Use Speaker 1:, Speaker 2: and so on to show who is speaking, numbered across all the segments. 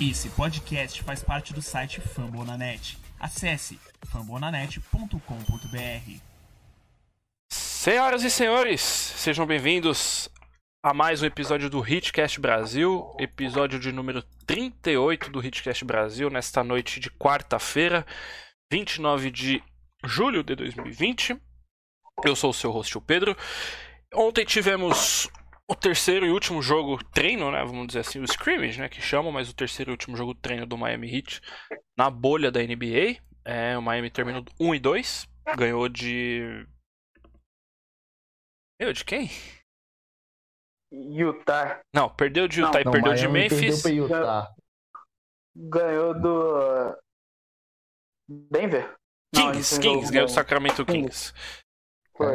Speaker 1: Esse podcast faz parte do site Fambonanet. Acesse fambonanet.com.br.
Speaker 2: Senhoras e senhores, sejam bem-vindos a mais um episódio do Hitcast Brasil, episódio de número 38 do Hitcast Brasil, nesta noite de quarta-feira, 29 de julho de 2020. Eu sou o seu host, o Pedro. Ontem tivemos o terceiro e último jogo treino, né? Vamos dizer assim, o scrimmage, né? Que chamam, mas o terceiro e último jogo treino do Miami Heat na bolha da NBA. É, o Miami terminou 1 e 2. Ganhou de. Ganhou de quem?
Speaker 3: Utah.
Speaker 2: Não, perdeu de Utah
Speaker 3: Não,
Speaker 2: e
Speaker 4: Não,
Speaker 2: perdeu de
Speaker 4: Miami
Speaker 2: Memphis.
Speaker 4: Perdeu pra Utah.
Speaker 3: Ganhou do. Denver? Não,
Speaker 2: Kings,
Speaker 3: ele
Speaker 2: Kings, ganhou do Sacramento
Speaker 3: Kings.
Speaker 2: Kings.
Speaker 3: Foi.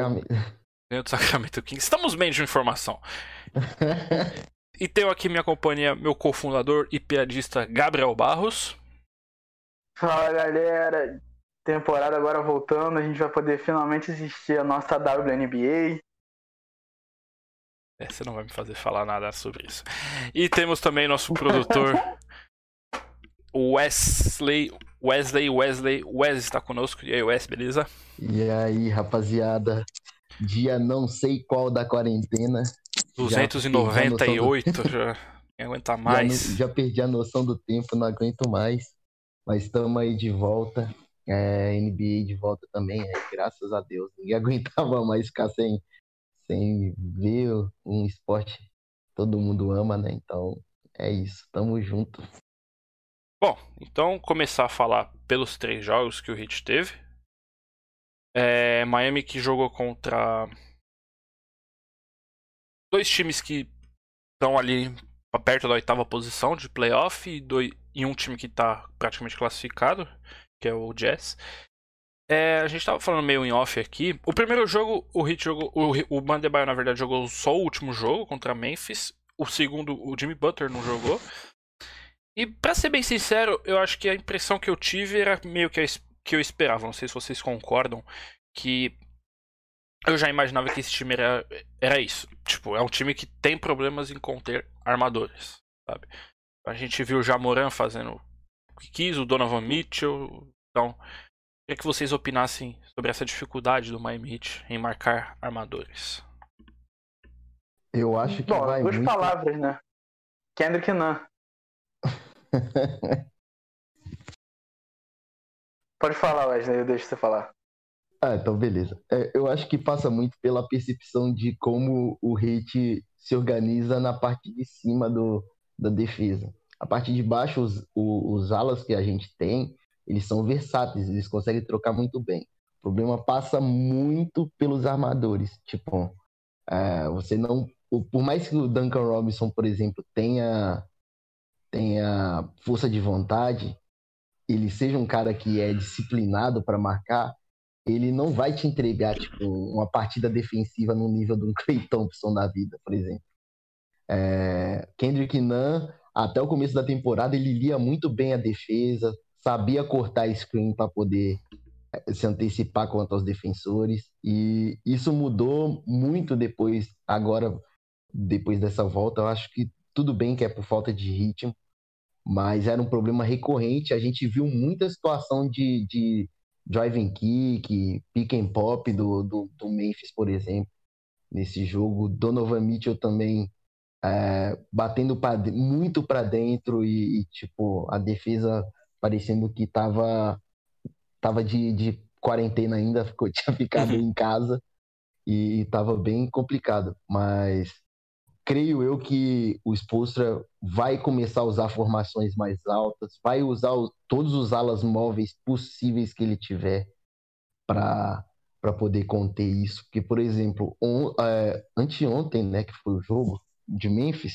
Speaker 2: Do Sacramento Kings. Estamos bem de informação. E tenho aqui minha companhia, meu cofundador e piadista Gabriel Barros.
Speaker 3: Fala galera, temporada agora voltando, a gente vai poder finalmente assistir a nossa WNBA.
Speaker 2: É, você não vai me fazer falar nada sobre isso. E temos também nosso produtor, o Wesley. Wesley, Wesley, Wes está conosco. E aí, Wes, beleza?
Speaker 4: E aí, rapaziada? Dia não sei qual da quarentena. Já perdi a noção
Speaker 2: 298, já. Quem aguenta
Speaker 4: do-
Speaker 2: mais?
Speaker 4: Já, já perdi a noção do tempo, não aguento mais. Mas estamos aí de volta. É, NBA de volta também, é, graças a Deus. Ninguém aguentava mais ficar sem, sem ver um esporte que todo mundo ama, né? Então, é isso. Tamo junto.
Speaker 2: Bom, então começar a falar pelos três jogos que o Heat teve. É, Miami que jogou contra dois times que estão ali perto da oitava posição de playoff e, dois, e um time que está praticamente classificado, que é o Jazz. É, a gente tava falando meio em off aqui. O primeiro jogo, o Heat jogou. O, Bandebaio, na verdade, jogou só o último jogo contra Memphis. O segundo, o Jimmy Butler não jogou. E pra ser bem sincero, eu acho que a impressão que eu tive era meio que a que eu esperava. Não sei se vocês concordam. Que eu já imaginava que esse time era, era isso. Tipo, é um time que tem problemas em conter armadores, sabe? A gente viu o Jamoran fazendo o que quis, o Donovan Mitchell. Então, queria que vocês opinassem sobre essa dificuldade do Miami Heat em marcar armadores.
Speaker 4: Eu acho que
Speaker 3: Bom,
Speaker 4: vai
Speaker 3: duas
Speaker 4: muito.
Speaker 3: palavras, né? Kendrick Nunn. Pode falar, Wesley, eu deixo você falar.
Speaker 4: Ah, então beleza. É, eu acho que passa muito pela percepção de como o Heat se organiza na parte de cima do, da defesa. A parte de baixo, os, o- os alas que a gente tem, eles são versáteis, eles conseguem trocar muito bem. O problema passa muito pelos armadores. Tipo, é, você não. Por mais que o Duncan Robinson, por exemplo, tenha, tenha força de vontade, ele seja um cara que é disciplinado para marcar, ele não vai te entregar tipo, uma partida defensiva no nível de um Clay Thompson da vida, por exemplo. É, Kendrick Nunn, até o começo da temporada, ele lia muito bem a defesa, sabia cortar screen para poder eh, se antecipar quanto aos defensores, e isso mudou muito depois, agora, depois dessa volta. Eu acho que tudo bem que é por falta de ritmo, mas era um problema recorrente. A gente viu muita situação de, de driving kick, pick and pop do, do, do Memphis, por exemplo, nesse jogo. Donovan Mitchell também é, batendo pra, muito para dentro e, e, tipo, a defesa parecendo que tava, tava de, de quarentena ainda, ficou, tinha ficado
Speaker 2: Uhum.
Speaker 4: em casa e, tava bem complicado. Mas creio eu que o Spolstra vai começar a usar formações mais altas, vai usar o- todos os alas móveis possíveis que ele tiver para para poder conter isso. Porque, por exemplo, on, é, anteontem, né, que foi o jogo de Memphis,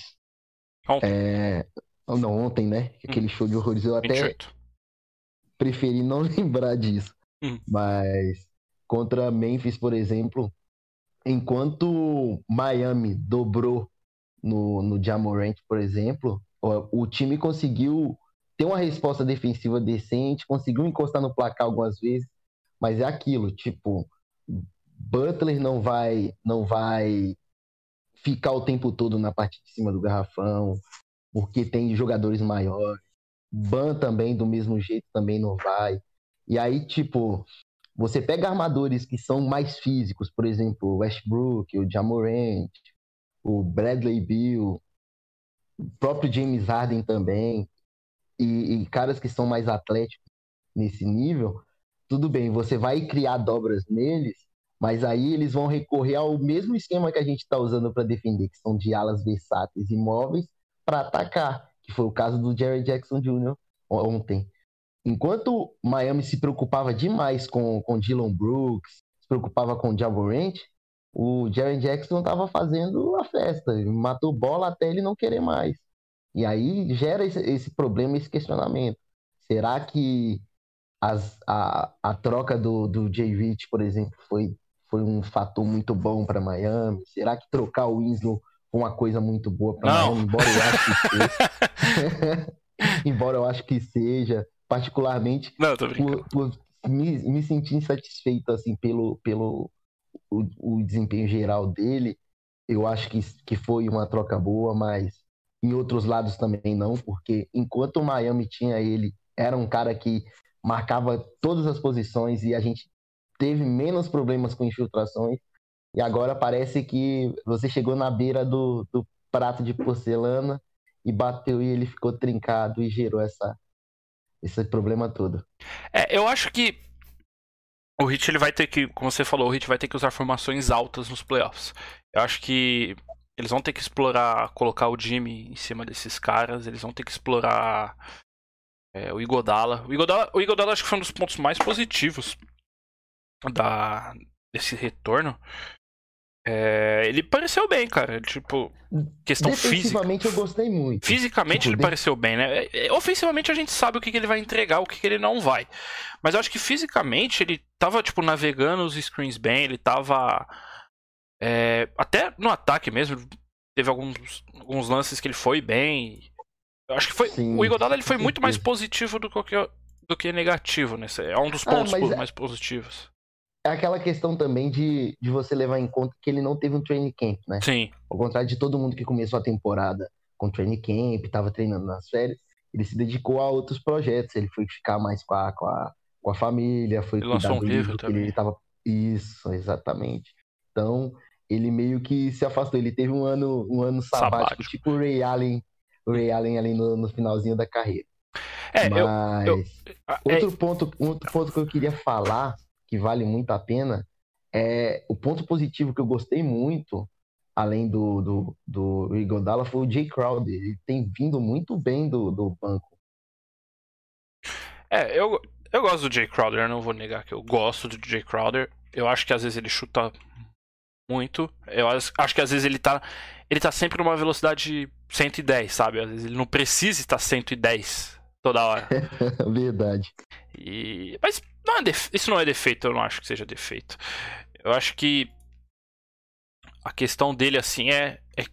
Speaker 2: Ontem,
Speaker 4: é, não, ontem, né, aquele show de horrores, eu até
Speaker 2: 28.
Speaker 4: preferi não lembrar disso.
Speaker 2: Hum.
Speaker 4: Mas contra Memphis, por exemplo, enquanto Miami dobrou no, no Jamorant, por exemplo, o, time conseguiu ter uma resposta defensiva decente, conseguiu encostar no placar algumas vezes, mas é aquilo, tipo, Butler não vai não vai ficar o tempo todo na parte de cima do garrafão, porque tem jogadores maiores. Ban também, do mesmo jeito, também não vai. E aí, tipo, você pega armadores que são mais físicos, por exemplo, Westbrook, o Jamorant, o Bradley Bill, o próprio James Harden também, e, e caras que são mais atléticos nesse nível, tudo bem, você vai criar dobras neles, mas aí eles vão recorrer ao mesmo esquema que a gente está usando para defender, que são de alas versáteis e móveis, para atacar, que foi o caso do Jerry Jackson Jr. ontem. Enquanto Miami se preocupava demais com, com Dylan Brooks, se preocupava com o Javorant, o Jerry Jackson estava fazendo a festa, matou bola até ele não querer mais. E aí gera esse, esse problema, esse questionamento. Será que as, a, a troca do, do Jay Rich, por exemplo, foi, foi um fator muito bom para Miami? Será que trocar o Winslow foi uma coisa muito boa para Miami? Embora eu acho que seja. embora eu acho que seja, particularmente
Speaker 2: Não,
Speaker 4: por, por me, me sentir insatisfeito assim pelo, pelo o, o desempenho geral dele. Eu acho que, que foi uma troca boa, mas em outros lados também não, porque enquanto o Miami tinha ele, era um cara que marcava todas as posições e a gente teve menos problemas com infiltrações. E agora parece que você chegou na beira do, do prato de porcelana e bateu e ele ficou trincado e gerou essa, esse problema todo.
Speaker 2: É, eu acho que o Hit ele vai ter que, como você falou, o Hit vai ter que usar formações altas nos playoffs. Eu acho que eles vão ter que explorar, colocar o Jimmy em cima desses caras, eles vão ter que explorar é, o Igodala. O Igodala. O Igodala acho que foi um dos pontos mais positivos da, desse retorno. É, ele pareceu bem, cara. Tipo, questão física.
Speaker 4: eu gostei muito.
Speaker 2: Fisicamente tipo, ele de... pareceu bem, né? É, é, ofensivamente a gente sabe o que, que ele vai entregar, o que, que ele não vai. Mas eu acho que fisicamente ele tava, tipo, navegando os screens bem, ele tava. É, até no ataque mesmo, teve alguns, alguns lances que ele foi bem. Eu acho que foi. Sim, o Igodala ele foi muito mais positivo do que, do que negativo, né? É um dos ah, pontos ah, mais positivos.
Speaker 4: É aquela questão também de, de você levar em conta que ele não teve um training camp, né?
Speaker 2: Sim.
Speaker 4: Ao contrário de todo mundo que começou a temporada com training camp, estava treinando nas férias, ele se dedicou a outros projetos. Ele foi ficar mais com a, com a, com a família, foi
Speaker 2: ele do um livro que
Speaker 4: ele estava. Isso, exatamente. Então, ele meio que se afastou. Ele teve um ano, um ano sabático, sabático. tipo o Ray Allen o Ray Allen ali no, no finalzinho da carreira. É, Mas eu, eu, outro, é... ponto, outro ponto que eu queria falar, que vale muito a pena, é o ponto positivo que eu gostei muito, além do, do, do Igodala, foi o Jay Crowder. Ele tem vindo muito bem do, do banco.
Speaker 2: É, eu, eu gosto do Jay Crowder, eu não vou negar que eu gosto do Jay Crowder. Eu acho que às vezes ele chuta muito. Eu acho que às vezes ele tá. Ele tá sempre numa velocidade 110, sabe? Às vezes ele não precisa estar 110 toda hora.
Speaker 4: Verdade.
Speaker 2: E... Mas não é def... isso não é defeito, eu não acho que seja defeito. Eu acho que a questão dele, assim, é. é...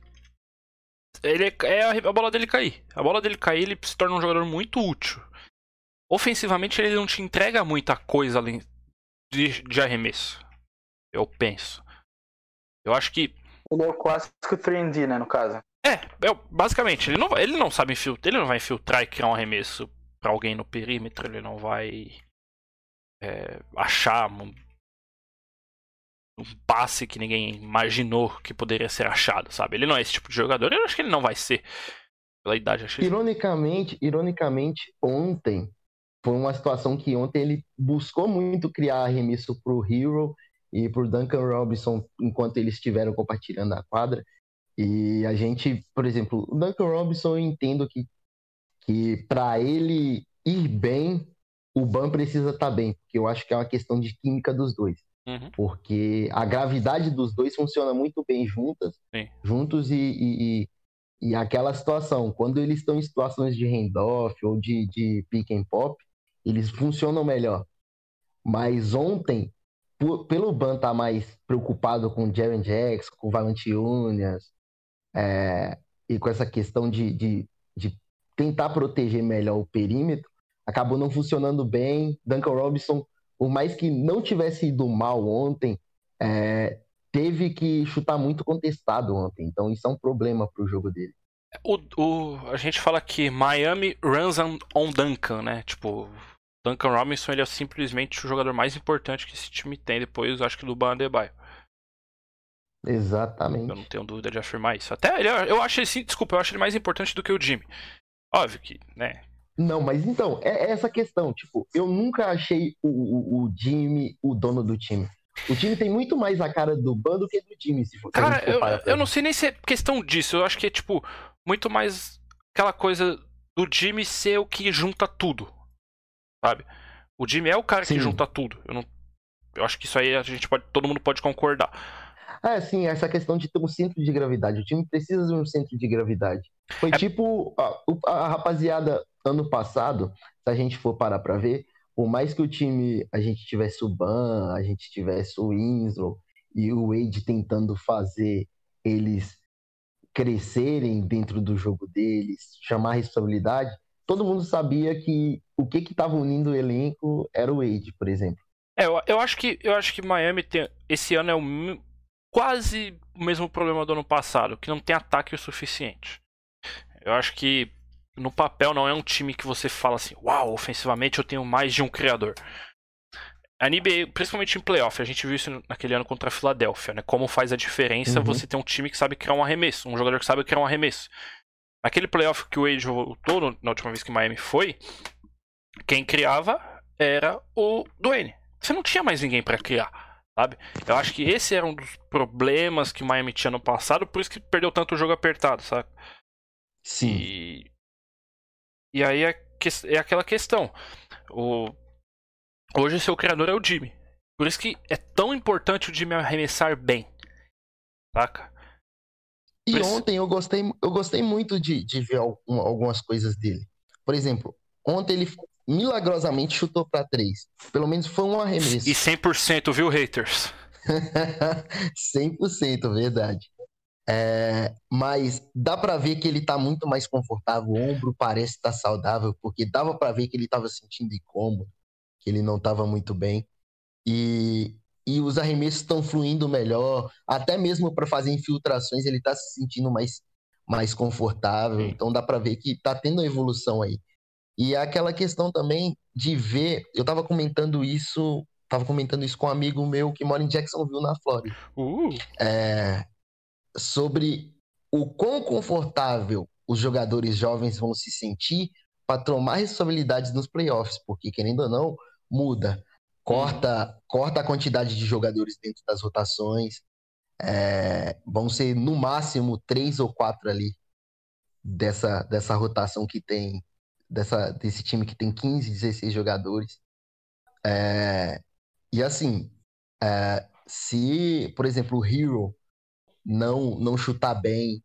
Speaker 2: Ele é, é a bola dele cair. A bola dele cair, ele se torna um jogador muito útil. Ofensivamente, ele não te entrega muita coisa além de, de arremesso. Eu penso. Eu acho que.
Speaker 3: Ele é o clássico 3D, né, no caso.
Speaker 2: É, é, basicamente, ele não, ele não sabe infiltrar, ele não vai infiltrar e criar um arremesso para alguém no perímetro, ele não vai é, achar um, um, passe que ninguém imaginou que poderia ser achado, sabe? Ele não é esse tipo de jogador, eu acho que ele não vai ser pela idade. Acho
Speaker 4: ironicamente, ironicamente, ontem foi uma situação que ontem ele buscou muito criar arremesso pro Hero e pro Duncan Robinson enquanto eles estiveram compartilhando a quadra. E a gente, por exemplo, o Duncan Robinson eu entendo que, que para ele ir bem, o Ban precisa estar tá bem, porque eu acho que é uma questão de química dos dois.
Speaker 2: Uhum.
Speaker 4: Porque a gravidade dos dois funciona muito bem juntas,
Speaker 2: Sim.
Speaker 4: juntos e, e, e, aquela situação, quando eles estão em situações de handoff ou de, de pick and pop, eles funcionam melhor. Mas ontem, por, pelo Ban estar tá mais preocupado com o Jaren Jackson, com o Valanciunas, é, e com essa questão de, de, de, tentar proteger melhor o perímetro, acabou não funcionando bem. Duncan Robinson, por mais que não tivesse ido mal ontem, é, teve que chutar muito contestado ontem. Então isso é um problema para o jogo dele.
Speaker 2: O, o, a gente fala que Miami runs on, on Duncan, né? Tipo, Duncan Robinson ele é simplesmente o jogador mais importante que esse time tem depois, acho que do Ban Adebayo.
Speaker 4: Exatamente.
Speaker 2: Eu não tenho dúvida de afirmar isso. Até ele, eu acho ele, sim, desculpa, eu acho ele mais importante do que o Jimmy. Óbvio que, né?
Speaker 4: Não, mas então, é essa questão. Tipo, eu nunca achei o, o, o Jimmy o dono do time. O time tem muito mais a cara do Ban do que do Jimmy, se for.
Speaker 2: Cara, eu, eu não sei nem se é questão disso. Eu acho que é, tipo, muito mais aquela coisa do Jimmy ser o que junta tudo. Sabe? O Jimmy é o cara Sim. que junta tudo. Eu, não, eu acho que isso aí a gente pode. Todo mundo pode concordar.
Speaker 4: É, sim, essa questão de ter um centro de gravidade. O time precisa de um centro de gravidade. Foi é... tipo a, a, rapaziada ano passado, se a gente for parar pra ver, por mais que o time, a gente tivesse o Ban, a gente tivesse o Winslow e o Wade tentando fazer eles crescerem dentro do jogo deles, chamar responsabilidade, todo mundo sabia que o que estava unindo o elenco era o Wade, por exemplo.
Speaker 2: É, eu, eu acho que eu acho que Miami tem esse ano é o quase o mesmo problema do ano passado, que não tem ataque o suficiente. Eu acho que no papel não é um time que você fala assim, uau, ofensivamente eu tenho mais de um criador. A NBA, principalmente em playoff, a gente viu isso naquele ano contra a Filadélfia, né? Como faz a diferença uhum. você ter um time que sabe criar um arremesso, um jogador que sabe criar um arremesso. Naquele playoff que o Wade voltou, na última vez que Miami foi, quem criava era o Dwayne. Você não tinha mais ninguém para criar sabe? Eu acho que esse era um dos problemas que o Miami tinha no passado, por isso que perdeu tanto o jogo apertado, sabe?
Speaker 4: Sim.
Speaker 2: E, e aí é, que... é aquela questão. O... Hoje seu criador é o Jimmy. Por isso que é tão importante o Jimmy arremessar bem. Saca?
Speaker 4: E ontem eu gostei, eu gostei muito de, de ver algumas coisas dele. Por exemplo, ontem ele milagrosamente chutou para três. Pelo menos foi um arremesso.
Speaker 2: E 100%, viu, haters?
Speaker 4: 100%, verdade. É, mas dá para ver que ele tá muito mais confortável, o ombro parece estar tá saudável, porque dava para ver que ele tava sentindo incômodo, que ele não tava muito bem. E, e os arremessos estão fluindo melhor, até mesmo para fazer infiltrações ele tá se sentindo mais, mais confortável. Então dá para ver que tá tendo uma evolução aí. E aquela questão também de ver, eu tava comentando isso, tava comentando isso com um amigo meu que mora em Jacksonville, na Flórida.
Speaker 2: Uh.
Speaker 4: É, sobre o quão confortável os jogadores jovens vão se sentir para tomar responsabilidades nos playoffs, porque querendo ou não, muda. Corta, corta a quantidade de jogadores dentro das rotações. É, vão ser no máximo três ou quatro ali dessa, dessa rotação que tem dessa, desse time que tem 15, 16 jogadores. É, e assim, é, se, por exemplo, o Hero não, não chutar bem,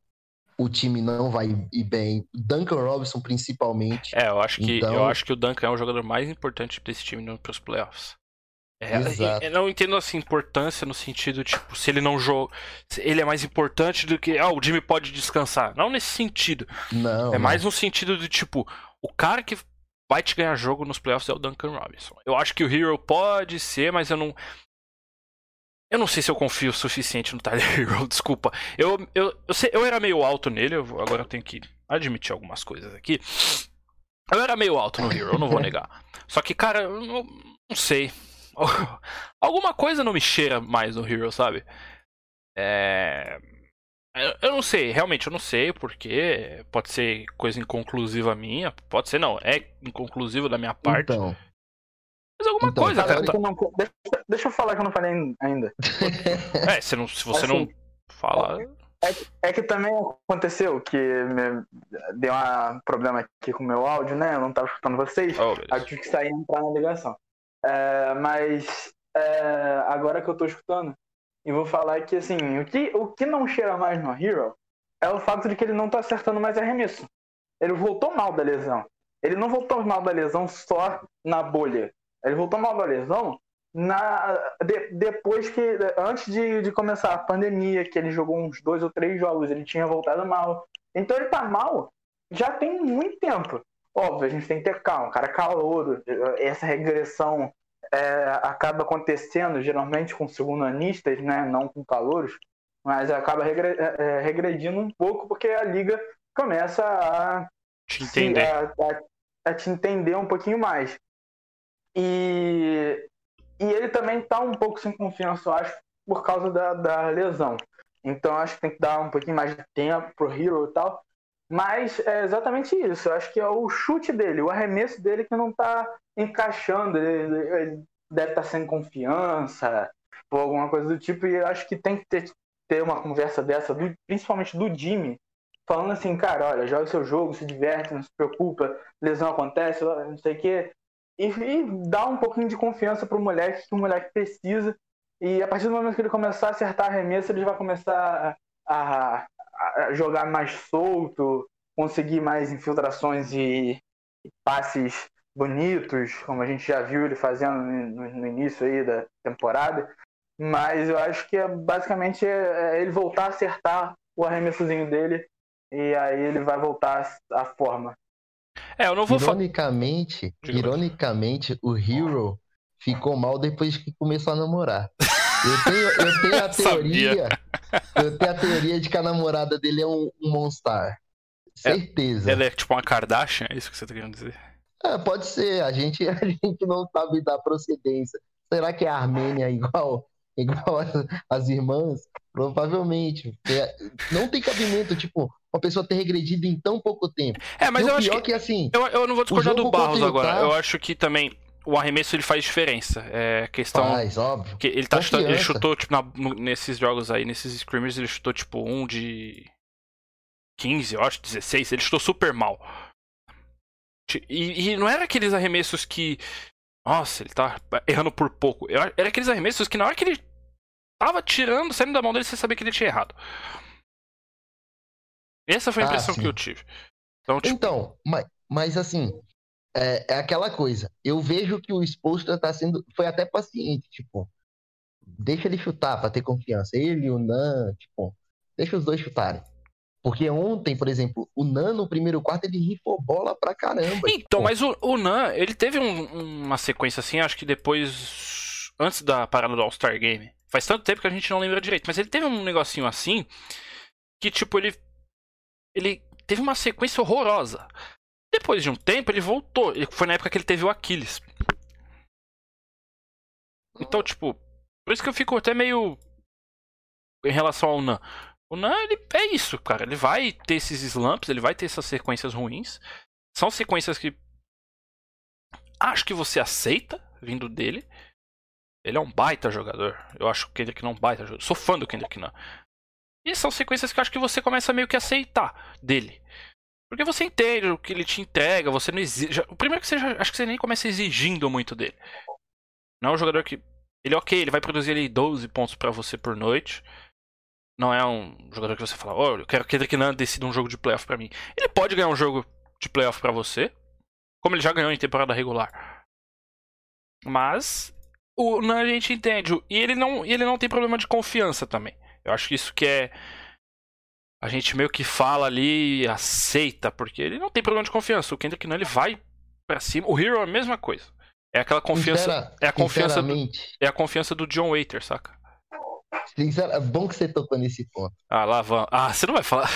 Speaker 4: o time não vai ir bem. Duncan Robinson, principalmente.
Speaker 2: É, eu acho que, então... eu acho que o Duncan é o jogador mais importante desse time para os playoffs. É, eu não entendo essa importância no sentido, tipo, se ele não joga. Ele é mais importante do que. Ah, o Jimmy pode descansar. Não nesse sentido.
Speaker 4: Não.
Speaker 2: É mais no sentido de, tipo, o cara que vai te ganhar jogo nos playoffs é o Duncan Robinson. Eu acho que o Hero pode ser, mas eu não. Eu não sei se eu confio o suficiente no Tyler Hero, desculpa. Eu, eu, eu, sei, eu era meio alto nele, eu, agora eu tenho que admitir algumas coisas aqui. Eu era meio alto no Hero, eu não vou negar. Só que, cara, eu não, não sei. Alguma coisa não me cheira mais no Hero, sabe? É. Eu não sei, realmente eu não sei porque pode ser coisa inconclusiva minha, pode ser não, é inconclusivo da minha parte.
Speaker 4: Então.
Speaker 2: Mas alguma então, coisa, cara.
Speaker 3: Tá... Não, deixa, deixa, eu falar que eu não falei ainda.
Speaker 2: é, se, não, se você assim, não falar.
Speaker 3: É, é, que também aconteceu que me, deu um problema aqui com o meu áudio, né? Eu não tava escutando vocês. Oh, aí tive que sair e entrar na ligação. É, mas é, agora que eu tô escutando, e vou falar que, assim, o que, o que não cheira mais no Hero é o fato de que ele não tá acertando mais arremesso. Ele voltou mal da lesão. Ele não voltou mal da lesão só na bolha. Ele voltou mal da lesão na, de, depois que. Antes de, de começar a pandemia, que ele jogou uns dois ou três jogos, ele tinha voltado mal. Então ele tá mal já tem muito tempo. Óbvio, a gente tem que ter calma. O cara é calouro, essa regressão é, acaba acontecendo geralmente com segundanistas, né, não com calouros, mas acaba regre, é, é, regredindo um pouco porque a liga começa a
Speaker 2: te entender.
Speaker 3: Se, a, a, a, te entender um pouquinho mais. E, e ele também tá um pouco sem confiança, eu acho, por causa da, da lesão. Então acho que tem que dar um pouquinho mais de tempo pro Hero e tal. Mas é exatamente isso. Eu acho que é o chute dele, o arremesso dele que não tá encaixando. Ele, ele deve estar tá sem confiança ou alguma coisa do tipo. E acho que tem que ter, ter uma conversa dessa, do, principalmente do Jimmy, falando assim, cara, olha, joga seu jogo, se diverte, não se preocupa, lesão acontece, não sei o quê. E, e dá um pouquinho de confiança pro moleque que o moleque precisa. E a partir do momento que ele começar a acertar arremesso, ele vai começar a, a jogar mais solto, conseguir mais infiltrações e, e, passes bonitos, como a gente já viu ele fazendo no, no início aí da temporada. Mas eu acho que é, basicamente é, é ele voltar a acertar o arremessozinho dele e aí ele vai voltar à forma.
Speaker 4: É, eu não vou Ironicamente, ironicamente, o Hero ficou mal depois que começou a namorar. Eu tenho, eu tenho a teoria. eu tenho a teoria de que a namorada dele é um, um Monstar. É, Certeza.
Speaker 2: É, ela é tipo uma Kardashian, é isso que você tá querendo dizer?
Speaker 4: É, pode ser. A gente, a gente não sabe da procedência. Será que é a Armênia igual, igual as, as irmãs? Provavelmente. Não tem cabimento, tipo, uma pessoa ter regredido em tão pouco tempo.
Speaker 2: É, mas e eu acho que, que, assim. Eu, eu não vou discordar do Barros agora. Eu acho que também o arremesso ele faz diferença. É questão.
Speaker 4: Faz, óbvio.
Speaker 2: Que ele, tá chutando, ele chutou, tipo, na, nesses jogos aí, nesses screamers, ele chutou, tipo, um de 15, eu acho, 16. Ele chutou super mal. E, e não era aqueles arremessos que. Nossa, ele tá errando por pouco. Era aqueles arremessos que na hora que ele tava tirando, saindo da mão dele, você sabia que ele tinha errado. Essa foi a ah, impressão ah, que eu tive.
Speaker 4: Então, tipo... então mas, mas assim, é, é, aquela coisa. Eu vejo que o Spolstra tá sendo. Foi até paciente, tipo. Deixa ele chutar pra ter confiança. Ele e o Nan, tipo. Deixa os dois chutarem. Porque ontem, por exemplo, o Nan no primeiro quarto ele rifou bola pra caramba.
Speaker 2: Então, tipo... mas o, o Nan, ele teve um, uma sequência assim, acho que depois. Antes da parada do All-Star Game. Faz tanto tempo que a gente não lembra direito. Mas ele teve um negocinho assim. Que, tipo, ele. Ele teve uma sequência horrorosa. Depois de um tempo, ele voltou. Foi na época que ele teve o Aquiles. Então, tipo, por isso que eu fico até meio. Em relação ao Nan. O Nan, ele é isso, cara. Ele vai ter esses slumps, ele vai ter essas sequências ruins. São sequências que. Acho que você aceita vindo dele. Ele é um baita jogador. Eu acho que o Kendrick não é um baita jogador. Sou fã do Kendrick não. E são sequências que acho que você começa meio que aceitar dele. Porque você entende o que ele te entrega, você não exige. O primeiro que você já, acho que você nem começa exigindo muito dele. Não é um jogador que. Ele é ok, ele vai produzir ali 12 pontos para você por noite. Não é um jogador que você fala, oh, eu quero que Kendrick Nunn decida um jogo de playoff para mim. Ele pode ganhar um jogo de playoff para você, como ele já ganhou em temporada regular. Mas o Nunn a gente entende. E ele não, ele não tem problema de confiança também. Eu acho que isso que é a gente meio que fala ali e aceita, porque ele não tem problema de confiança. O Kendrick não ele vai para cima. O Hero é a mesma coisa. É aquela confiança. Sincera, é a confiança do, É a confiança do John Waiter, saca?
Speaker 4: Sincero, é bom que você tocou nesse ponto.
Speaker 2: Ah, lá vamos. Ah, você não vai falar.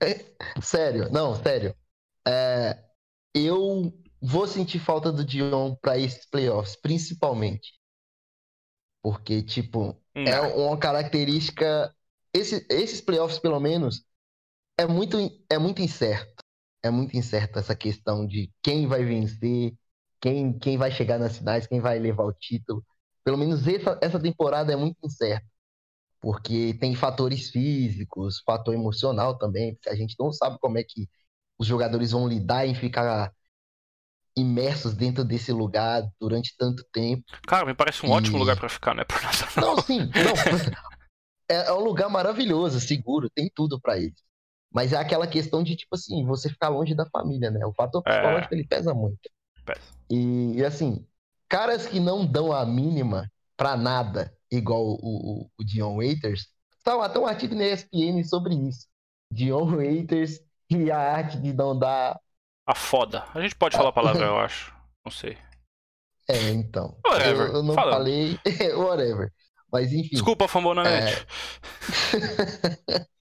Speaker 4: É, sério, não, sério. É, eu vou sentir falta do Dion para esses playoffs, principalmente. Porque, tipo, hum. é uma característica esse, esses playoffs, pelo menos, é muito, é muito incerto. É muito incerto essa questão de quem vai vencer, quem, quem vai chegar nas finais, quem vai levar o título. Pelo menos essa, essa temporada é muito incerta. Porque tem fatores físicos, fator emocional também, porque a gente não sabe como é que os jogadores vão lidar em ficar imersos dentro desse lugar durante tanto tempo.
Speaker 2: Cara, me parece um e... ótimo lugar para ficar, né? Por
Speaker 4: não. sim. Não, é, é um lugar maravilhoso, seguro, tem tudo para eles. Mas é aquela questão de, tipo assim, você ficar longe da família, né? O fator é. psicológico, é... ele pesa muito. Pesa. E, e, assim, caras que não dão a mínima pra nada, igual o, o, o Dion Waiters, tá até um artigo na ESPN sobre isso. Dion Waiters e a arte de não dar...
Speaker 2: A foda. A gente pode falar a palavra, eu acho. Não sei.
Speaker 4: É, então.
Speaker 2: Whatever.
Speaker 4: Eu, eu não Fala. falei. Whatever. Mas enfim.
Speaker 2: Desculpa, Fambonanet.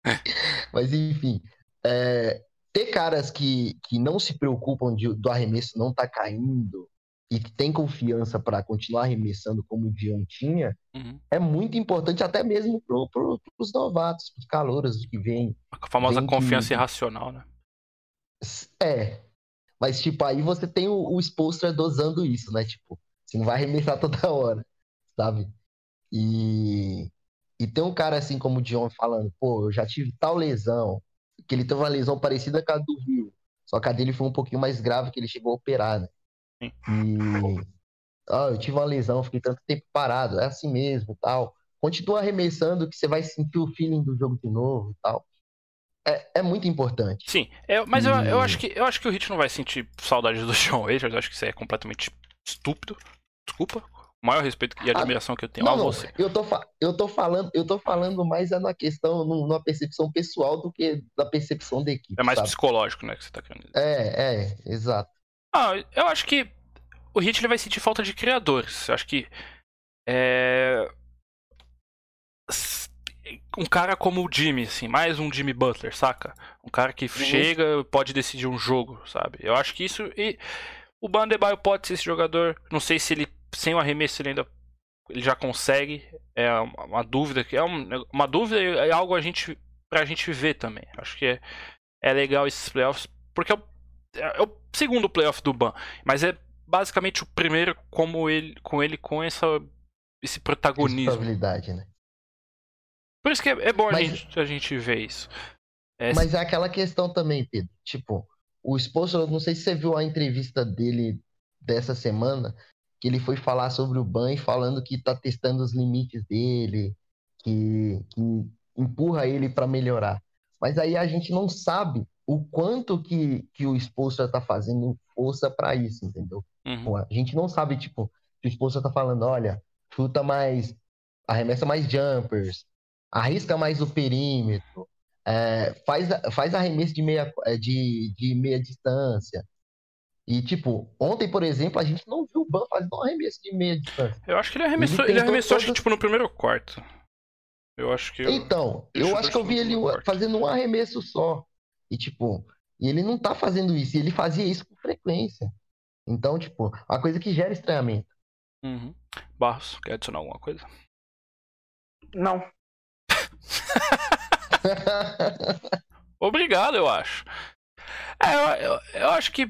Speaker 4: É... Mas enfim. É... ter caras que, que não se preocupam de, do arremesso não tá caindo e que tem confiança para continuar arremessando como o Dion tinha, uhum. é muito importante até mesmo para pro, os novatos, para os calouros que vêm.
Speaker 2: A famosa confiança que... irracional, né?
Speaker 4: É. Mas, tipo, aí você tem o, o Spolstra dosando isso, né? Tipo, você não vai arremessar toda hora, sabe? E, e tem um cara assim como o Dion falando, pô, eu já tive tal lesão, que ele teve uma lesão parecida com a do Rio, só que a dele foi um pouquinho mais grave, que ele chegou a operar, né? E ah, eu tive uma lesão, fiquei tanto tempo parado, é assim mesmo, tal. Continua arremessando que você vai sentir o feeling do jogo de novo, tal. É, é muito importante.
Speaker 2: Sim, é, mas e... eu, eu, acho que, eu acho que o Hit não vai sentir saudade do Sean Wagers, eu acho que isso é completamente estúpido. Desculpa, o maior respeito e ah, admiração ah, que eu tenho não, a você.
Speaker 4: Eu tô, eu tô falando, eu tô falando mais é na questão, numa percepção pessoal do que da percepção da equipe.
Speaker 2: É mais
Speaker 4: sabe?
Speaker 2: psicológico, né, que você tá querendo dizer.
Speaker 4: É, é, exato.
Speaker 2: Ah, eu acho que o Hit ele vai sentir falta de criadores. Eu acho que é... um cara como o Jimmy, assim, mais um Jimmy Butler, saca? Um cara que uhum. chega, pode decidir um jogo, sabe? Eu acho que isso e o Bandebaio pode ser esse jogador. Não sei se ele sem o arremesso ele ainda ele já consegue. É uma dúvida que é uma dúvida é algo a gente pra gente ver também. Acho que é, é legal esses playoffs porque é o, é o segundo playoff do Ban, mas é basicamente o primeiro como ele com ele com essa esse protagonismo.
Speaker 4: né?
Speaker 2: Por isso que é, é bom mas, a, gente, a gente ver isso.
Speaker 4: É, mas é aquela questão também, Pedro. Tipo, o esposo, não sei se você viu a entrevista dele dessa semana, que ele foi falar sobre o Ban falando que está testando os limites dele, que, que empurra ele para melhorar. Mas aí a gente não sabe o quanto que, que o Spolstra está fazendo força para isso, entendeu? Uhum. A gente não sabe, tipo, se o Spolstra está falando, olha, chuta mais, arremessa mais jumpers, arrisca mais o perímetro, é, faz, faz arremesso de meia, de, de meia distância, e, tipo, ontem, por exemplo, a gente não viu o Ban fazendo um arremesso de meia distância.
Speaker 2: Eu acho que ele arremessou, ele, ele arremessou todas... acho que, tipo, no primeiro quarto. Eu acho que. Eu...
Speaker 4: Então, eu acho que eu vi ele quarto. fazendo um arremesso só. E, tipo, e ele não tá fazendo isso. E ele fazia isso com frequência. Então, tipo, uma coisa que gera estranhamento.
Speaker 2: Uhum. Barros, quer adicionar alguma coisa?
Speaker 3: Não.
Speaker 2: Obrigado, eu acho. É, eu, eu, eu acho que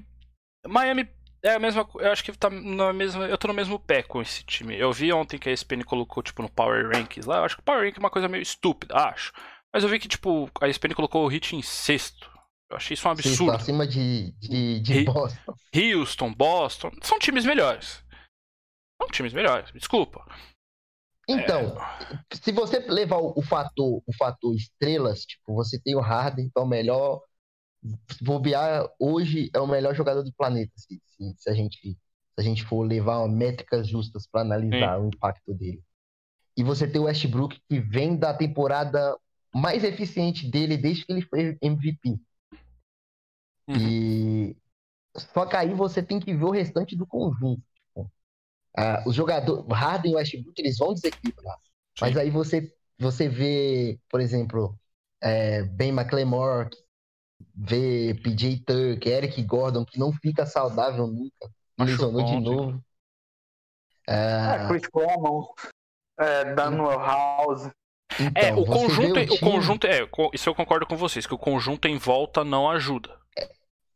Speaker 2: Miami é a mesma. Eu acho que tá na mesma. Eu tô no mesmo pé com esse time. Eu vi ontem que a ESPN colocou, tipo, no Power Rankings lá. Eu acho que o Power Rank é uma coisa meio estúpida, acho. Mas eu vi que, tipo, a ESPN colocou o Hit em sexto. Eu achei isso um absurdo. Sexto,
Speaker 4: acima de, de, de Boston.
Speaker 2: Houston, Boston. São times melhores. São times melhores, desculpa.
Speaker 4: Então, é... se você levar o, o, fator, o fator estrelas, tipo, você tem o Harden, que é o melhor bobear hoje é o melhor jogador do planeta, se, se, se a, gente, se a gente for levar métricas justas para analisar Sim. o impacto dele. E você tem o Westbrook que vem da temporada mais eficiente dele desde que ele foi MVP. Uhum. E só que aí você tem que ver o restante do conjunto. Tipo, ah, os jogadores, Harden e Westbrook, eles vão desequilibrar. Mas aí você, você vê, por exemplo, é, Ben McLemore, ver PJ Tucker, Eric Gordon, que não fica saudável nunca, lesionou de novo.
Speaker 3: É, é Chris Coleman, é, Daniel House.
Speaker 2: Então, é, o conjunto, o, o conjunto, é, isso eu concordo com vocês, que o conjunto em volta não ajuda.
Speaker 4: É,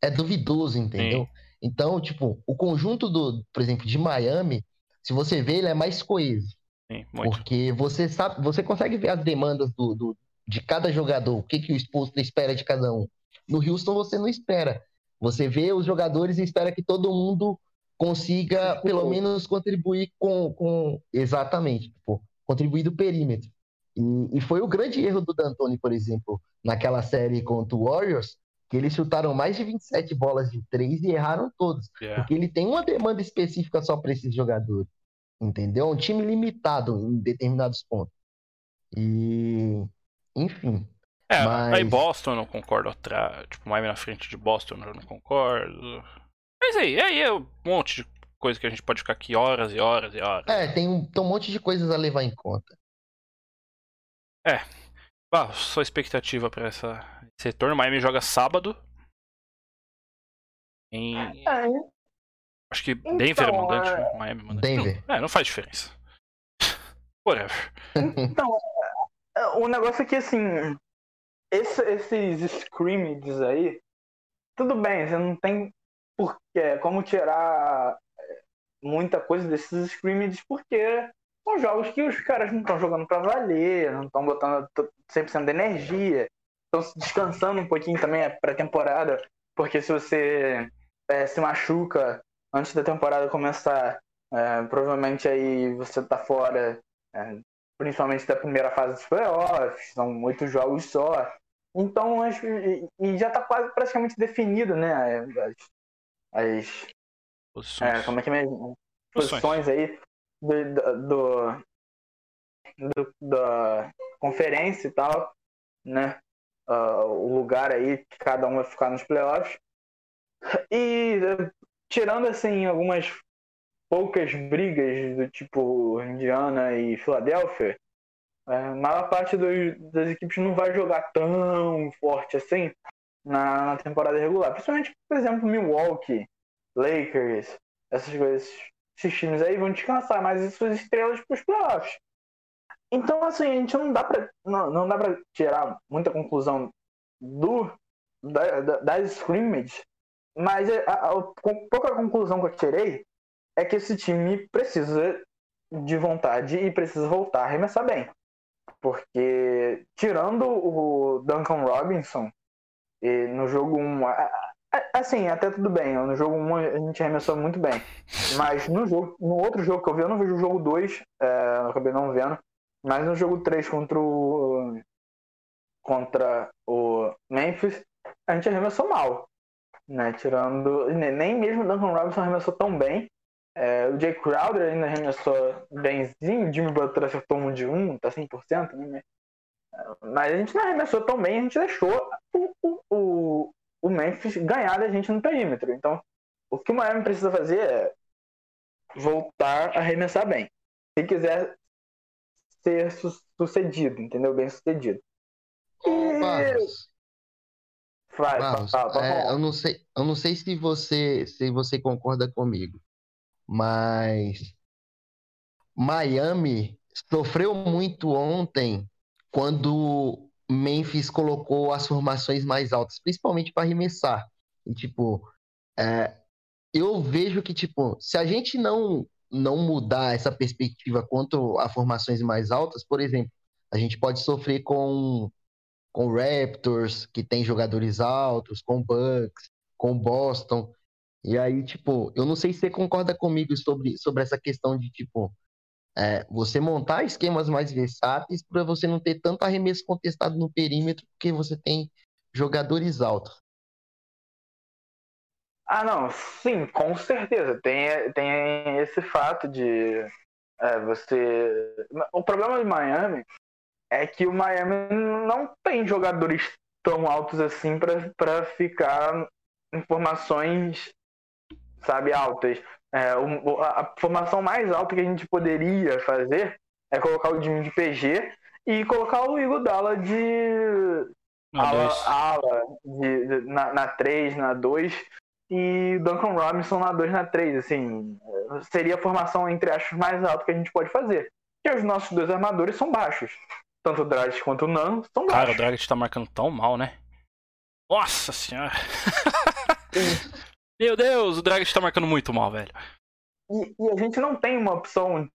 Speaker 4: é duvidoso, entendeu? Sim. Então, tipo, o conjunto do, por exemplo, de Miami, se você vê, ele é mais coeso. Sim, porque você sabe, você consegue ver as demandas do, do de cada jogador, o que, que o esposo espera de cada um. No Houston você não espera. Você vê os jogadores e espera que todo mundo consiga pelo menos contribuir com, com... exatamente, tipo, contribuir do perímetro. E, e, foi o grande erro do D'Antoni, por exemplo, naquela série contra o Warriors, que eles chutaram mais de 27 bolas de três e erraram todos, yeah. porque ele tem uma demanda específica só para esses jogadores, entendeu? Um time limitado em determinados pontos. E enfim,
Speaker 2: é, Mas... aí Boston eu não concordo atrás. Tipo, Miami na frente de Boston eu não concordo. Mas aí, aí é um monte de coisa que a gente pode ficar aqui horas e horas e horas.
Speaker 4: É, tem um, tem um monte de coisas a levar em conta.
Speaker 2: É. Ah, só expectativa para essa esse retorno. Miami joga sábado. Em. É. Acho que então, Denver é mandante, é... Miami é mandante. Denver. Não, é, não faz diferença. Whatever.
Speaker 3: Então, é, o negócio é que assim. Esse, esses scrimmages aí, tudo bem, você não tem porquê, como tirar muita coisa desses scrimmages, porque são jogos que os caras não estão jogando para valer, não estão botando 100% de energia, estão descansando um pouquinho também a pré-temporada, porque se você é, se machuca antes da temporada começar, é, provavelmente aí você tá fora, é, principalmente da primeira fase dos playoffs, são oito jogos só. Então, as, e, já tá quase praticamente definido, né? As, as posições. É, como é que é mesmo? Posições aí do, do, do, da conferência e tal, né? Uh, o lugar aí que cada um vai ficar nos playoffs. E tirando assim algumas poucas brigas do tipo Indiana e Filadélfia, é, a maior parte das equipes não vai jogar tão forte assim na, na, temporada regular. Principalmente, por exemplo, Milwaukee, Lakers, essas coisas. Esses times aí vão descansar mais as suas estrelas para os playoffs. Então, assim, a gente não dá para não, não dá tirar muita conclusão do da, da, das scrimmages, mas a, a, a, pouca conclusão que eu tirei é que esse time precisa de vontade e precisa voltar a arremessar bem. Porque, tirando o Duncan Robinson, no jogo 1, assim, até tudo bem, no jogo 1 a gente arremessou muito bem. Mas no, jogo, no outro jogo que eu vi, eu não vejo o jogo 2, é, acabei não vendo. Mas no jogo 3 contra o, contra o Memphis, a gente arremessou mal. Né? Tirando. Nem mesmo o Duncan Robinson arremessou tão bem. É, o Jay Crowder ainda arremessou bemzinho, o Jimmy Butler acertou um de um, tá 100%, né? Mas a gente não arremessou tão bem, a gente deixou o, o, o Memphis ganhar da gente no perímetro. Então, o que o Miami precisa fazer é voltar a arremessar bem. Se quiser ser sucedido, entendeu? Bem sucedido.
Speaker 4: E... Barros. Vai, Barros, é, eu não sei, eu não sei se você se você concorda comigo, mas Miami sofreu muito ontem quando Memphis colocou as formações mais altas, principalmente para arremessar. E, tipo, é, eu vejo que tipo, se a gente não não mudar essa perspectiva quanto a formações mais altas, por exemplo, a gente pode sofrer com com Raptors, que tem jogadores altos, com Bucks, com Boston. E aí, tipo, eu não sei se você concorda comigo sobre, sobre essa questão de, tipo, é, você montar esquemas mais versáteis para você não ter tanto arremesso contestado no perímetro, porque você tem jogadores altos.
Speaker 3: Ah, não, sim, com certeza. Tem, tem esse fato de é, você. O problema de Miami é que o Miami não tem jogadores tão altos assim para ficar em formações, sabe, altas. É, o, a formação mais alta que a gente poderia fazer é colocar o Jimmy de PG e colocar o Igor Dalla de ala, ala de, de, na, na 3, na 2 e Duncan Robinson na 2, na 3. Assim, seria a formação entre as mais altas que a gente pode fazer. Porque os nossos dois armadores são baixos. Tanto o Dragic quanto o Nan são baixos.
Speaker 2: Cara, o Dragic tá marcando tão mal, né? Nossa senhora! Meu Deus, o Dragic tá marcando muito mal, velho.
Speaker 3: E, e, a gente não tem uma opção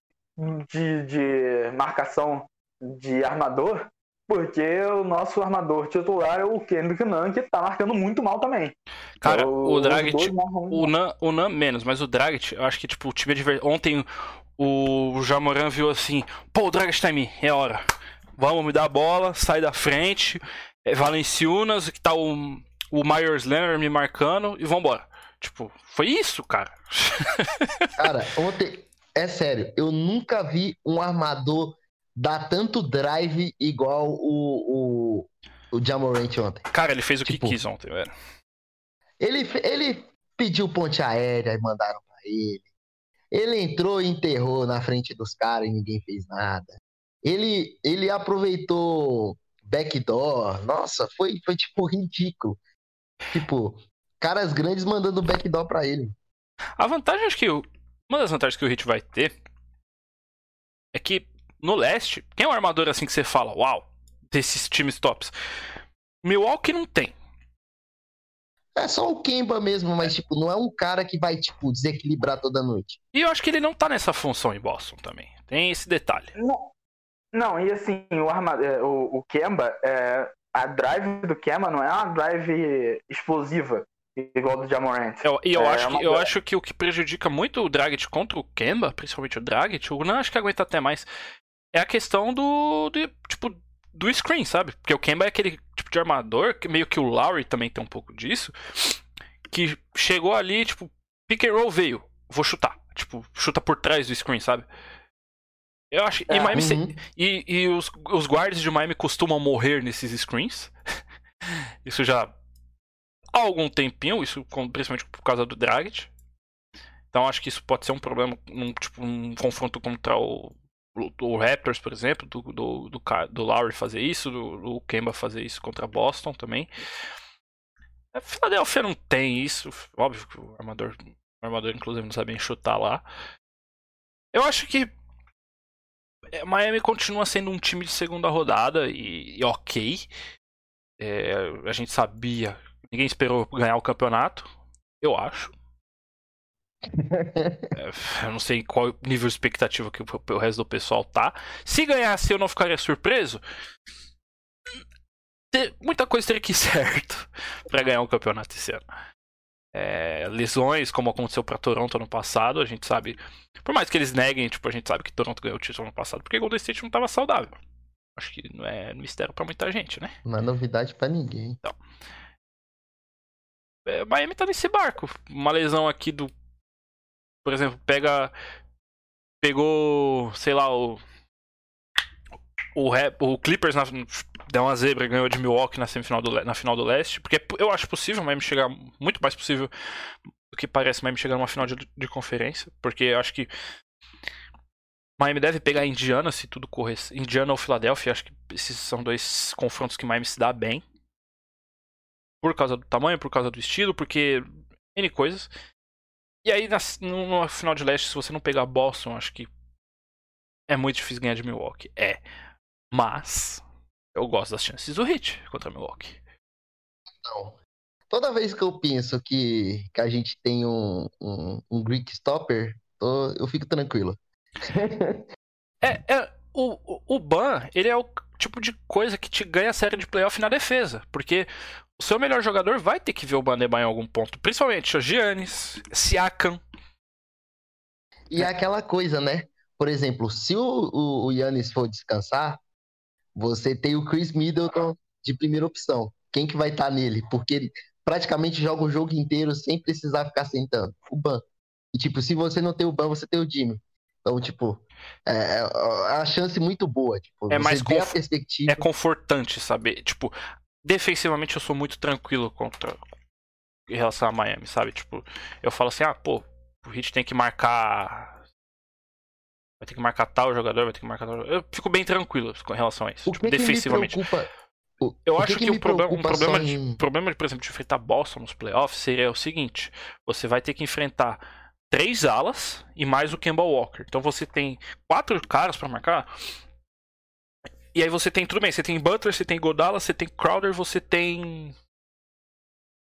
Speaker 3: de, de marcação de armador, porque o nosso armador titular é o Kendrick Nunn, que tá marcando muito mal também.
Speaker 2: Cara, o, o Dragic, o Nan, o Nan menos, mas o Dragic, eu acho que tipo, o time de ontem o Jamoran viu assim, pô, o Dragic tá em mim, é hora. Vamos me dar a bola, sai da frente. É Valenciunas, que tá o, o Myers Leonard me marcando e vambora. Tipo, foi isso, cara.
Speaker 4: cara, ontem, é sério, eu nunca vi um armador dar tanto drive igual o, o, o Jamorant ontem.
Speaker 2: Cara, ele fez o tipo, que quis ontem, velho.
Speaker 4: Ele, ele pediu ponte aérea e mandaram pra ele. Ele entrou e enterrou na frente dos caras e ninguém fez nada. Ele, ele aproveitou backdoor. Nossa, foi, foi tipo ridículo. Tipo, caras grandes mandando backdoor pra ele.
Speaker 2: A vantagem, acho que. Uma das vantagens que o Hit vai ter é que no leste, quem é um armador assim que você fala, uau, desses times tops? Milwaukee não tem.
Speaker 4: É só o Kemba mesmo, mas tipo, não é um cara que vai tipo desequilibrar toda noite.
Speaker 2: E eu acho que ele não tá nessa função em Boston também. Tem esse detalhe.
Speaker 3: Não, não e assim, o, arma, é, o, o Kemba, é, a drive do Kemba não é uma drive explosiva igual do Jamorant.
Speaker 2: Eu, e eu, é, acho que, eu acho que o que prejudica muito o Dragic contra o Kemba, principalmente o Dragic, o não acho que aguenta até mais, é a questão do, do tipo do screen, sabe? Porque o Kemba é aquele tipo de armador, que meio que o Lowry também tem um pouco disso, que chegou ali, tipo, pick and roll veio, vou chutar. Tipo, chuta por trás do screen, sabe? Eu acho. É, e, Miami uhum. e, e os, os guards de Miami costumam morrer nesses screens. isso já. Há algum tempinho, isso principalmente por causa do Dragic. Então acho que isso pode ser um problema num tipo, um confronto contra o do Raptors, por exemplo, do, do, do, do Lowry fazer isso, do, do Kemba fazer isso contra Boston também. A Philadelphia não tem isso, óbvio que o armador, o armador inclusive não sabe chutar lá. Eu acho que é, Miami continua sendo um time de segunda rodada e, e ok. É, a gente sabia, ninguém esperou ganhar o campeonato, eu acho. É, eu não sei qual nível de expectativa que o resto do pessoal tá. Se ganhasse, eu não ficaria surpreso. Muita coisa teria que ir certo para ganhar um campeonato esse ano. É, lesões, como aconteceu para Toronto ano passado, a gente sabe. Por mais que eles neguem, tipo, a gente sabe que Toronto ganhou o título ano passado porque Golden State não estava saudável. Acho que não é mistério para muita gente, né?
Speaker 4: Não é novidade para ninguém.
Speaker 2: Então. É, Miami tá nesse barco. Uma lesão aqui do por exemplo, pega. Pegou, sei lá, o. O, o Clippers na, deu uma zebra e ganhou de Milwaukee na semifinal do, na final do leste. Porque eu acho possível o Miami chegar. Muito mais possível do que parece o Miami chegar numa final de, de conferência. Porque eu acho que. Miami deve pegar Indiana se tudo correr. Indiana ou Filadélfia, acho que esses são dois confrontos que Miami se dá bem. Por causa do tamanho, por causa do estilo, porque. N coisas. E aí, na, no, no, final de leste, se você não pegar Boston, acho que é muito difícil ganhar de Milwaukee. É. Mas eu gosto das chances do Hit contra Milwaukee.
Speaker 4: Não. Toda vez que eu penso que, que a gente tem um, um, um Greek Stopper, tô, eu fico tranquilo.
Speaker 2: é, é o, o Ban, ele é o tipo de coisa que te ganha a série de playoff na defesa. Porque o seu melhor jogador vai ter que ver o Bandebaio em algum ponto. Principalmente o Giannis, Siakam.
Speaker 4: E é aquela coisa, né? Por exemplo, se o, o, o Yannis for descansar, você tem o Chris Middleton de primeira opção. Quem que vai estar tá nele? Porque ele praticamente joga o jogo inteiro sem precisar ficar sentando. O Ban. E, tipo, se você não tem o Ban, você tem o Jimmy. Então, tipo, é, é, é a chance muito boa. Tipo,
Speaker 2: é mais conf... perspectiva. É confortante saber. Tipo, defensivamente eu sou muito tranquilo contra em relação a Miami, sabe? Tipo, eu falo assim, ah, pô, o Heat tem que marcar vai ter que marcar tal jogador, vai ter que marcar tal jogador. Eu fico bem tranquilo com relação a isso,
Speaker 4: o tipo, defensivamente.
Speaker 2: O, eu o acho que, que, que o problema, um problema, em... de, problema, por exemplo, de enfrentar Boston nos playoffs seria o seguinte: você vai ter que enfrentar três alas e mais o Kemba Walker. Então você tem quatro caras para marcar. E aí você tem, tudo bem, você tem Butler, você tem Godala, você tem Crowder, você tem.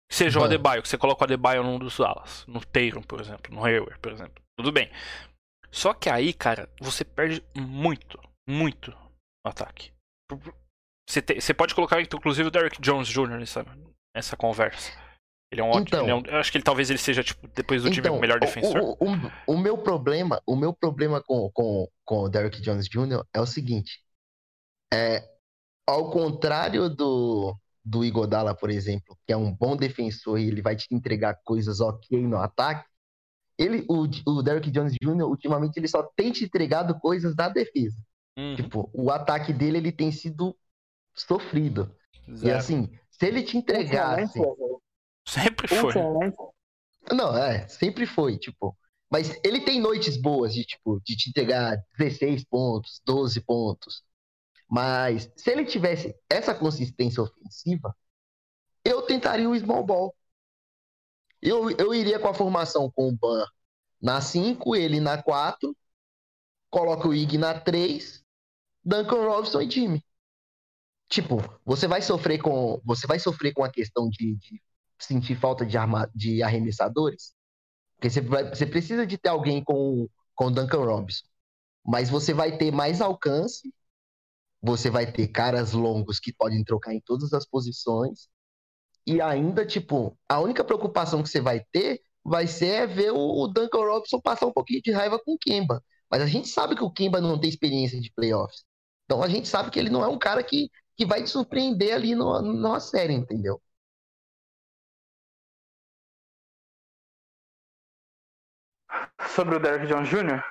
Speaker 2: Seja o Adebayo, que você coloca o Adebayo num dos alas. No Tatum, por exemplo. No Hayward, por exemplo. Tudo bem. Só que aí, cara, você perde muito, muito no ataque. Você, te, você pode colocar, inclusive, o Derrick Jones Jr. nessa, nessa conversa. Ele é um ótimo. Então, é um, eu acho que ele talvez ele seja, tipo, depois do então, time, o melhor defensor.
Speaker 4: O, o, o, meu problema, o meu problema com, com, com o Derrick Jones Jr. é o seguinte. É, ao contrário do, do Igodala, por exemplo, que é um bom defensor e ele vai te entregar coisas ok no ataque, ele, o, o Derrick Jones Jr., ultimamente, ele só tem te entregado coisas da defesa. Uhum. Tipo, o ataque dele, ele tem sido sofrido. Zero. E assim, se ele te entregasse...
Speaker 2: Sempre foi.
Speaker 4: Não, é, sempre foi, tipo... Mas ele tem noites boas de, tipo, de te entregar 16 pontos, 12 pontos. Mas se ele tivesse essa consistência ofensiva, eu tentaria o small ball. Eu, eu iria com a formação com o Ban na 5, ele na 4, coloca o Ig na 3, Duncan Robinson e Jimmy. Tipo, você vai sofrer com você vai sofrer com a questão de, de sentir falta de, arma, de arremessadores, porque você, vai, você precisa de ter alguém com com Duncan Robinson, mas você vai ter mais alcance, você vai ter caras longos que podem trocar em todas as posições e ainda tipo a única preocupação que você vai ter vai ser ver o Duncan Robinson passar um pouquinho de raiva com o Kemba. Mas a gente sabe que o Kemba não tem experiência de playoffs. Então a gente sabe que ele não é um cara que, que vai te surpreender ali no, numa série, entendeu?
Speaker 3: Sobre o Derek Jones Jr.?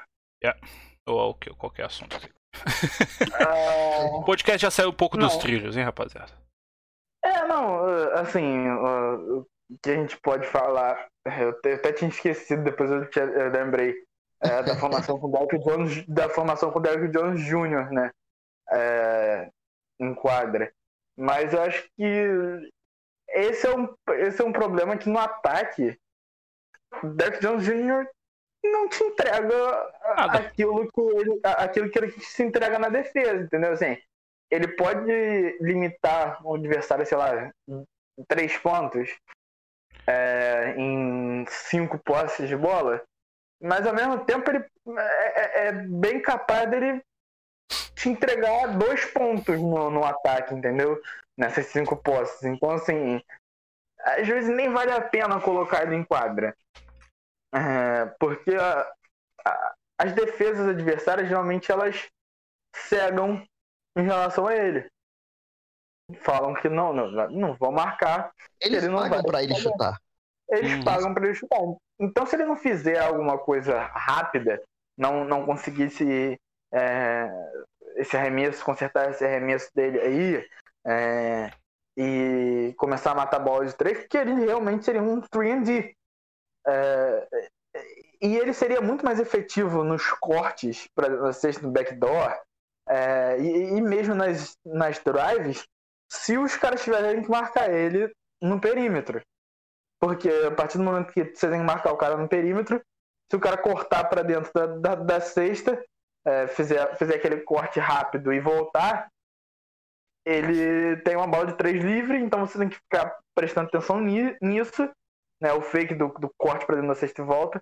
Speaker 2: Yeah. Ou qualquer assunto. Uh... o podcast já saiu um pouco não. dos trilhos, hein, rapaziada?
Speaker 3: É, não, assim, o que a gente pode falar, eu até tinha esquecido, depois eu, te, eu lembrei, é, da formação com o Derek Jones, da formação com o Derek Jones Jr., né? é, em quadra. Mas eu acho que esse é um, esse é um problema que no ataque, Derek Jones Jr. não te entrega aquilo que, ele, aquilo que ele se entrega na defesa, entendeu? Assim, ele pode limitar o adversário, sei lá, em três pontos, é, em cinco posses de bola, mas ao mesmo tempo ele é, é, é bem capaz dele te entregar dois pontos no, no ataque, entendeu? Nessas cinco posses. Então, assim, às vezes nem vale a pena colocar ele em quadra. É, porque a, a, as defesas adversárias geralmente elas cegam em relação a ele. Falam que não, não, não vão marcar.
Speaker 4: Eles
Speaker 3: ele
Speaker 4: pagam para ele chutar.
Speaker 3: Eles hum. pagam para ele chutar. Então, se ele não fizer alguma coisa rápida, não, não conseguisse é, esse arremesso, consertar esse arremesso dele aí é, e começar a matar bola de três, que ele realmente seria um 3D. É, e ele seria muito mais efetivo nos cortes para sexta no backdoor é, e, e, mesmo nas, nas drives se os caras tiverem que marcar ele no perímetro. Porque a partir do momento que você tem que marcar o cara no perímetro, se o cara cortar para dentro da, da, da cesta, é, fizer, fizer aquele corte rápido e voltar, ele tem uma bola de três livre, então você tem que ficar prestando atenção nisso, né, o fake do, do corte para dentro da cesta e volta,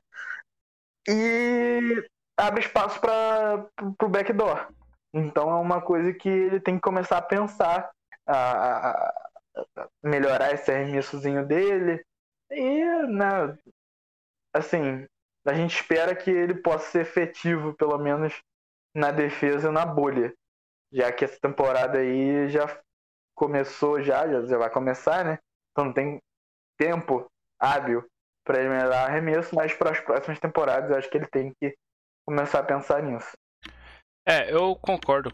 Speaker 3: e abre espaço para o backdoor. Então é uma coisa que ele tem que começar a pensar, a, a melhorar esse arremessozinho dele, e, né, assim, a gente espera que ele possa ser efetivo, pelo menos na defesa na bolha. Já que essa temporada aí já começou, já, já vai começar, né? Então tem tempo hábil para ele melhorar arremesso, mas para as próximas temporadas eu acho que ele tem que começar a pensar nisso.
Speaker 2: É, eu concordo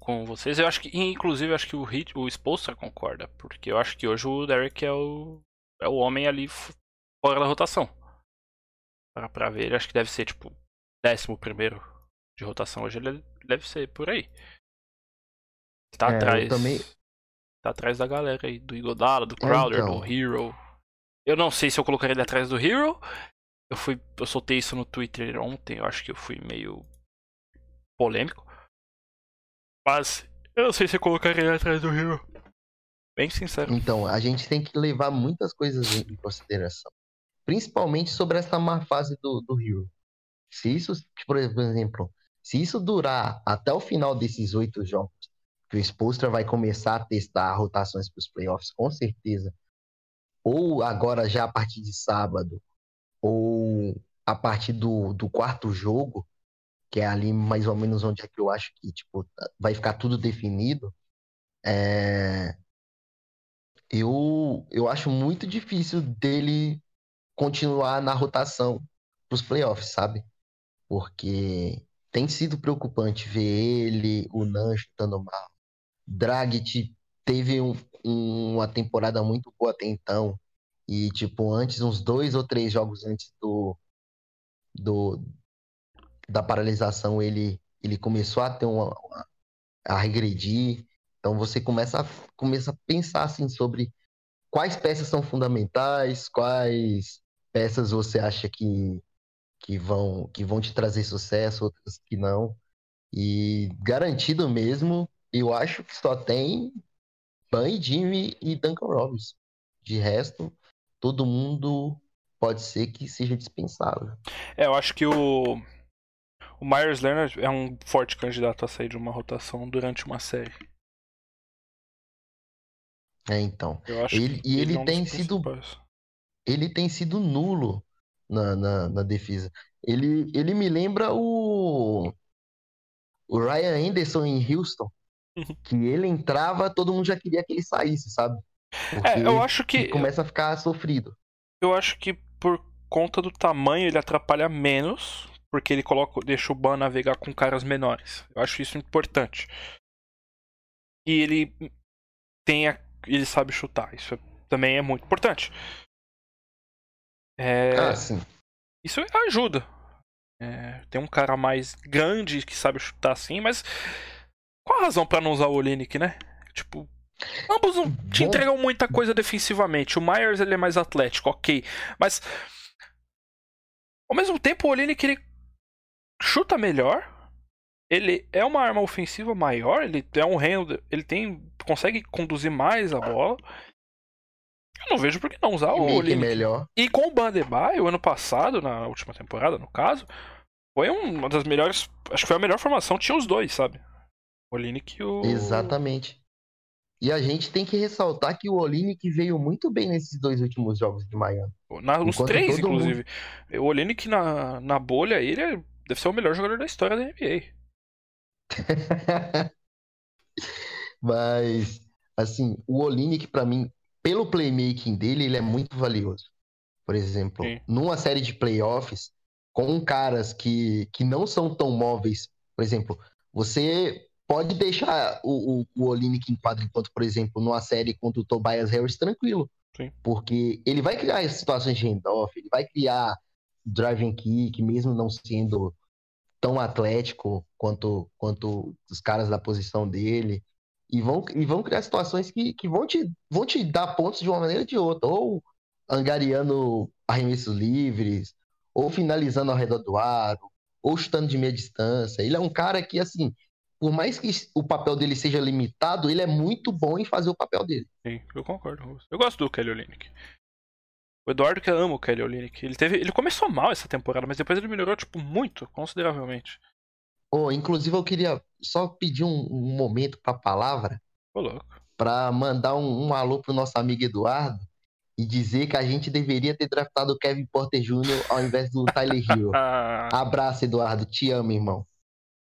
Speaker 2: com vocês. Eu acho que, inclusive, eu acho que o Hit, o Spolstra concorda, porque eu acho que hoje o Derek é o é o homem ali fora da rotação. Para pra ver, ele acho que deve ser tipo décimo primeiro de rotação hoje, ele deve ser por aí. Tá é, atrás. Também... Tá atrás da galera aí, do Igodala, do é, Crowder, então. do Hero. Eu não sei se eu colocaria ele atrás do Hero. Eu fui. Eu soltei isso no Twitter ontem, eu acho que eu fui meio polêmico. Mas eu não sei se eu colocaria ele atrás do Hero. Bem sincero.
Speaker 4: Então, a gente tem que levar muitas coisas em consideração. Principalmente sobre essa má fase do, do Hero. Se isso, por exemplo, se isso durar até o final desses oito jogos, que o Spolstra vai começar a testar rotações para os playoffs, com certeza. Ou agora já a partir de sábado, ou a partir do, do quarto jogo, que é ali mais ou menos onde é que eu acho que tipo, vai ficar tudo definido. É... Eu, eu acho muito difícil dele continuar na rotação para os playoffs, sabe? Porque tem sido preocupante ver ele, o Nan chutando mal. Dragic teve um, uma temporada muito boa até então. E, tipo, antes, uns dois ou três jogos antes do, do da paralisação, ele, ele começou a ter uma, uma a regredir. Então você começa a, começa a pensar assim sobre quais peças são fundamentais, quais peças você acha que, que, vão, que vão te trazer sucesso, outras que não. E garantido mesmo, eu acho que só tem Ban, Jimmy e Duncan Robinson. De resto, todo mundo pode ser que seja dispensável.
Speaker 2: É, eu acho que o, o Myers Leonard é um forte candidato a sair de uma rotação durante uma série.
Speaker 4: É, então. ele, e ele, ele é um tem sido. Ele tem sido nulo na, na, na, defesa. Ele, ele me lembra o. O Ryan Anderson em Houston. Que ele entrava, todo mundo já queria que ele saísse, sabe?
Speaker 2: Porque é, eu acho que.
Speaker 4: Começa a ficar sofrido.
Speaker 2: Eu acho que por conta do tamanho ele atrapalha menos, porque ele coloca, deixa o Ban navegar com caras menores. Eu acho isso importante. E ele tem a, ele sabe chutar. Isso é, também é muito importante. É,
Speaker 4: ah, sim.
Speaker 2: Isso ajuda. É, tem um cara mais grande que sabe chutar assim, mas qual a razão para não usar o Olinick, né? Tipo, ambos não te entregam muita coisa defensivamente. O Myers ele é mais atlético, ok, mas ao mesmo tempo o Olinick ele chuta melhor. Ele é uma arma ofensiva maior, ele é um handler, ele tem consegue conduzir mais a bola. Eu não vejo por que não usar o Olinick.
Speaker 4: melhor.
Speaker 2: E com o Bandebay, o ano passado, na última temporada, no caso, foi uma das melhores, acho que foi a melhor formação, tinha os dois, sabe? Olinick o
Speaker 4: Exatamente. E a gente tem que ressaltar que o Olinick veio muito bem nesses dois últimos jogos de Miami.
Speaker 2: Na, os três, inclusive. Mundo... O Olinick na, na bolha, ele é, deve ser o melhor jogador da história da NBA.
Speaker 4: Mas, assim, o Olinick, para mim, pelo playmaking dele, ele é muito valioso. Por exemplo, Sim. numa série de playoffs, com caras que, que não são tão móveis, por exemplo, você pode deixar o, o, o Olinick em quadro enquanto, por exemplo, numa série contra o Tobias Harris tranquilo.
Speaker 2: Sim.
Speaker 4: Porque ele vai criar situações de handoff, ele vai criar driving kick, mesmo não sendo tão atlético quanto, quanto os caras da posição dele. E vão, e vão criar situações que, que vão, te, vão te dar pontos de uma maneira ou de outra. Ou angariando arremessos livres, ou finalizando ao redor do aro, ou chutando de meia distância. Ele é um cara que, assim, por mais que o papel dele seja limitado, ele é muito bom em fazer o papel dele.
Speaker 2: Sim, eu concordo. Eu gosto do Kelly Olynyk. O Eduardo que ama o Kelly Olynyk. Ele teve, ele começou mal essa temporada, mas depois ele melhorou tipo muito, consideravelmente.
Speaker 4: Oh, inclusive eu queria só pedir um, um momento para a palavra.
Speaker 2: Ô, louco.
Speaker 4: Para mandar um, um alô pro nosso amigo Eduardo e dizer que a gente deveria ter draftado o Kevin Porter Jr. ao invés do Tyler Hill. Abraço, Eduardo. Te amo, irmão.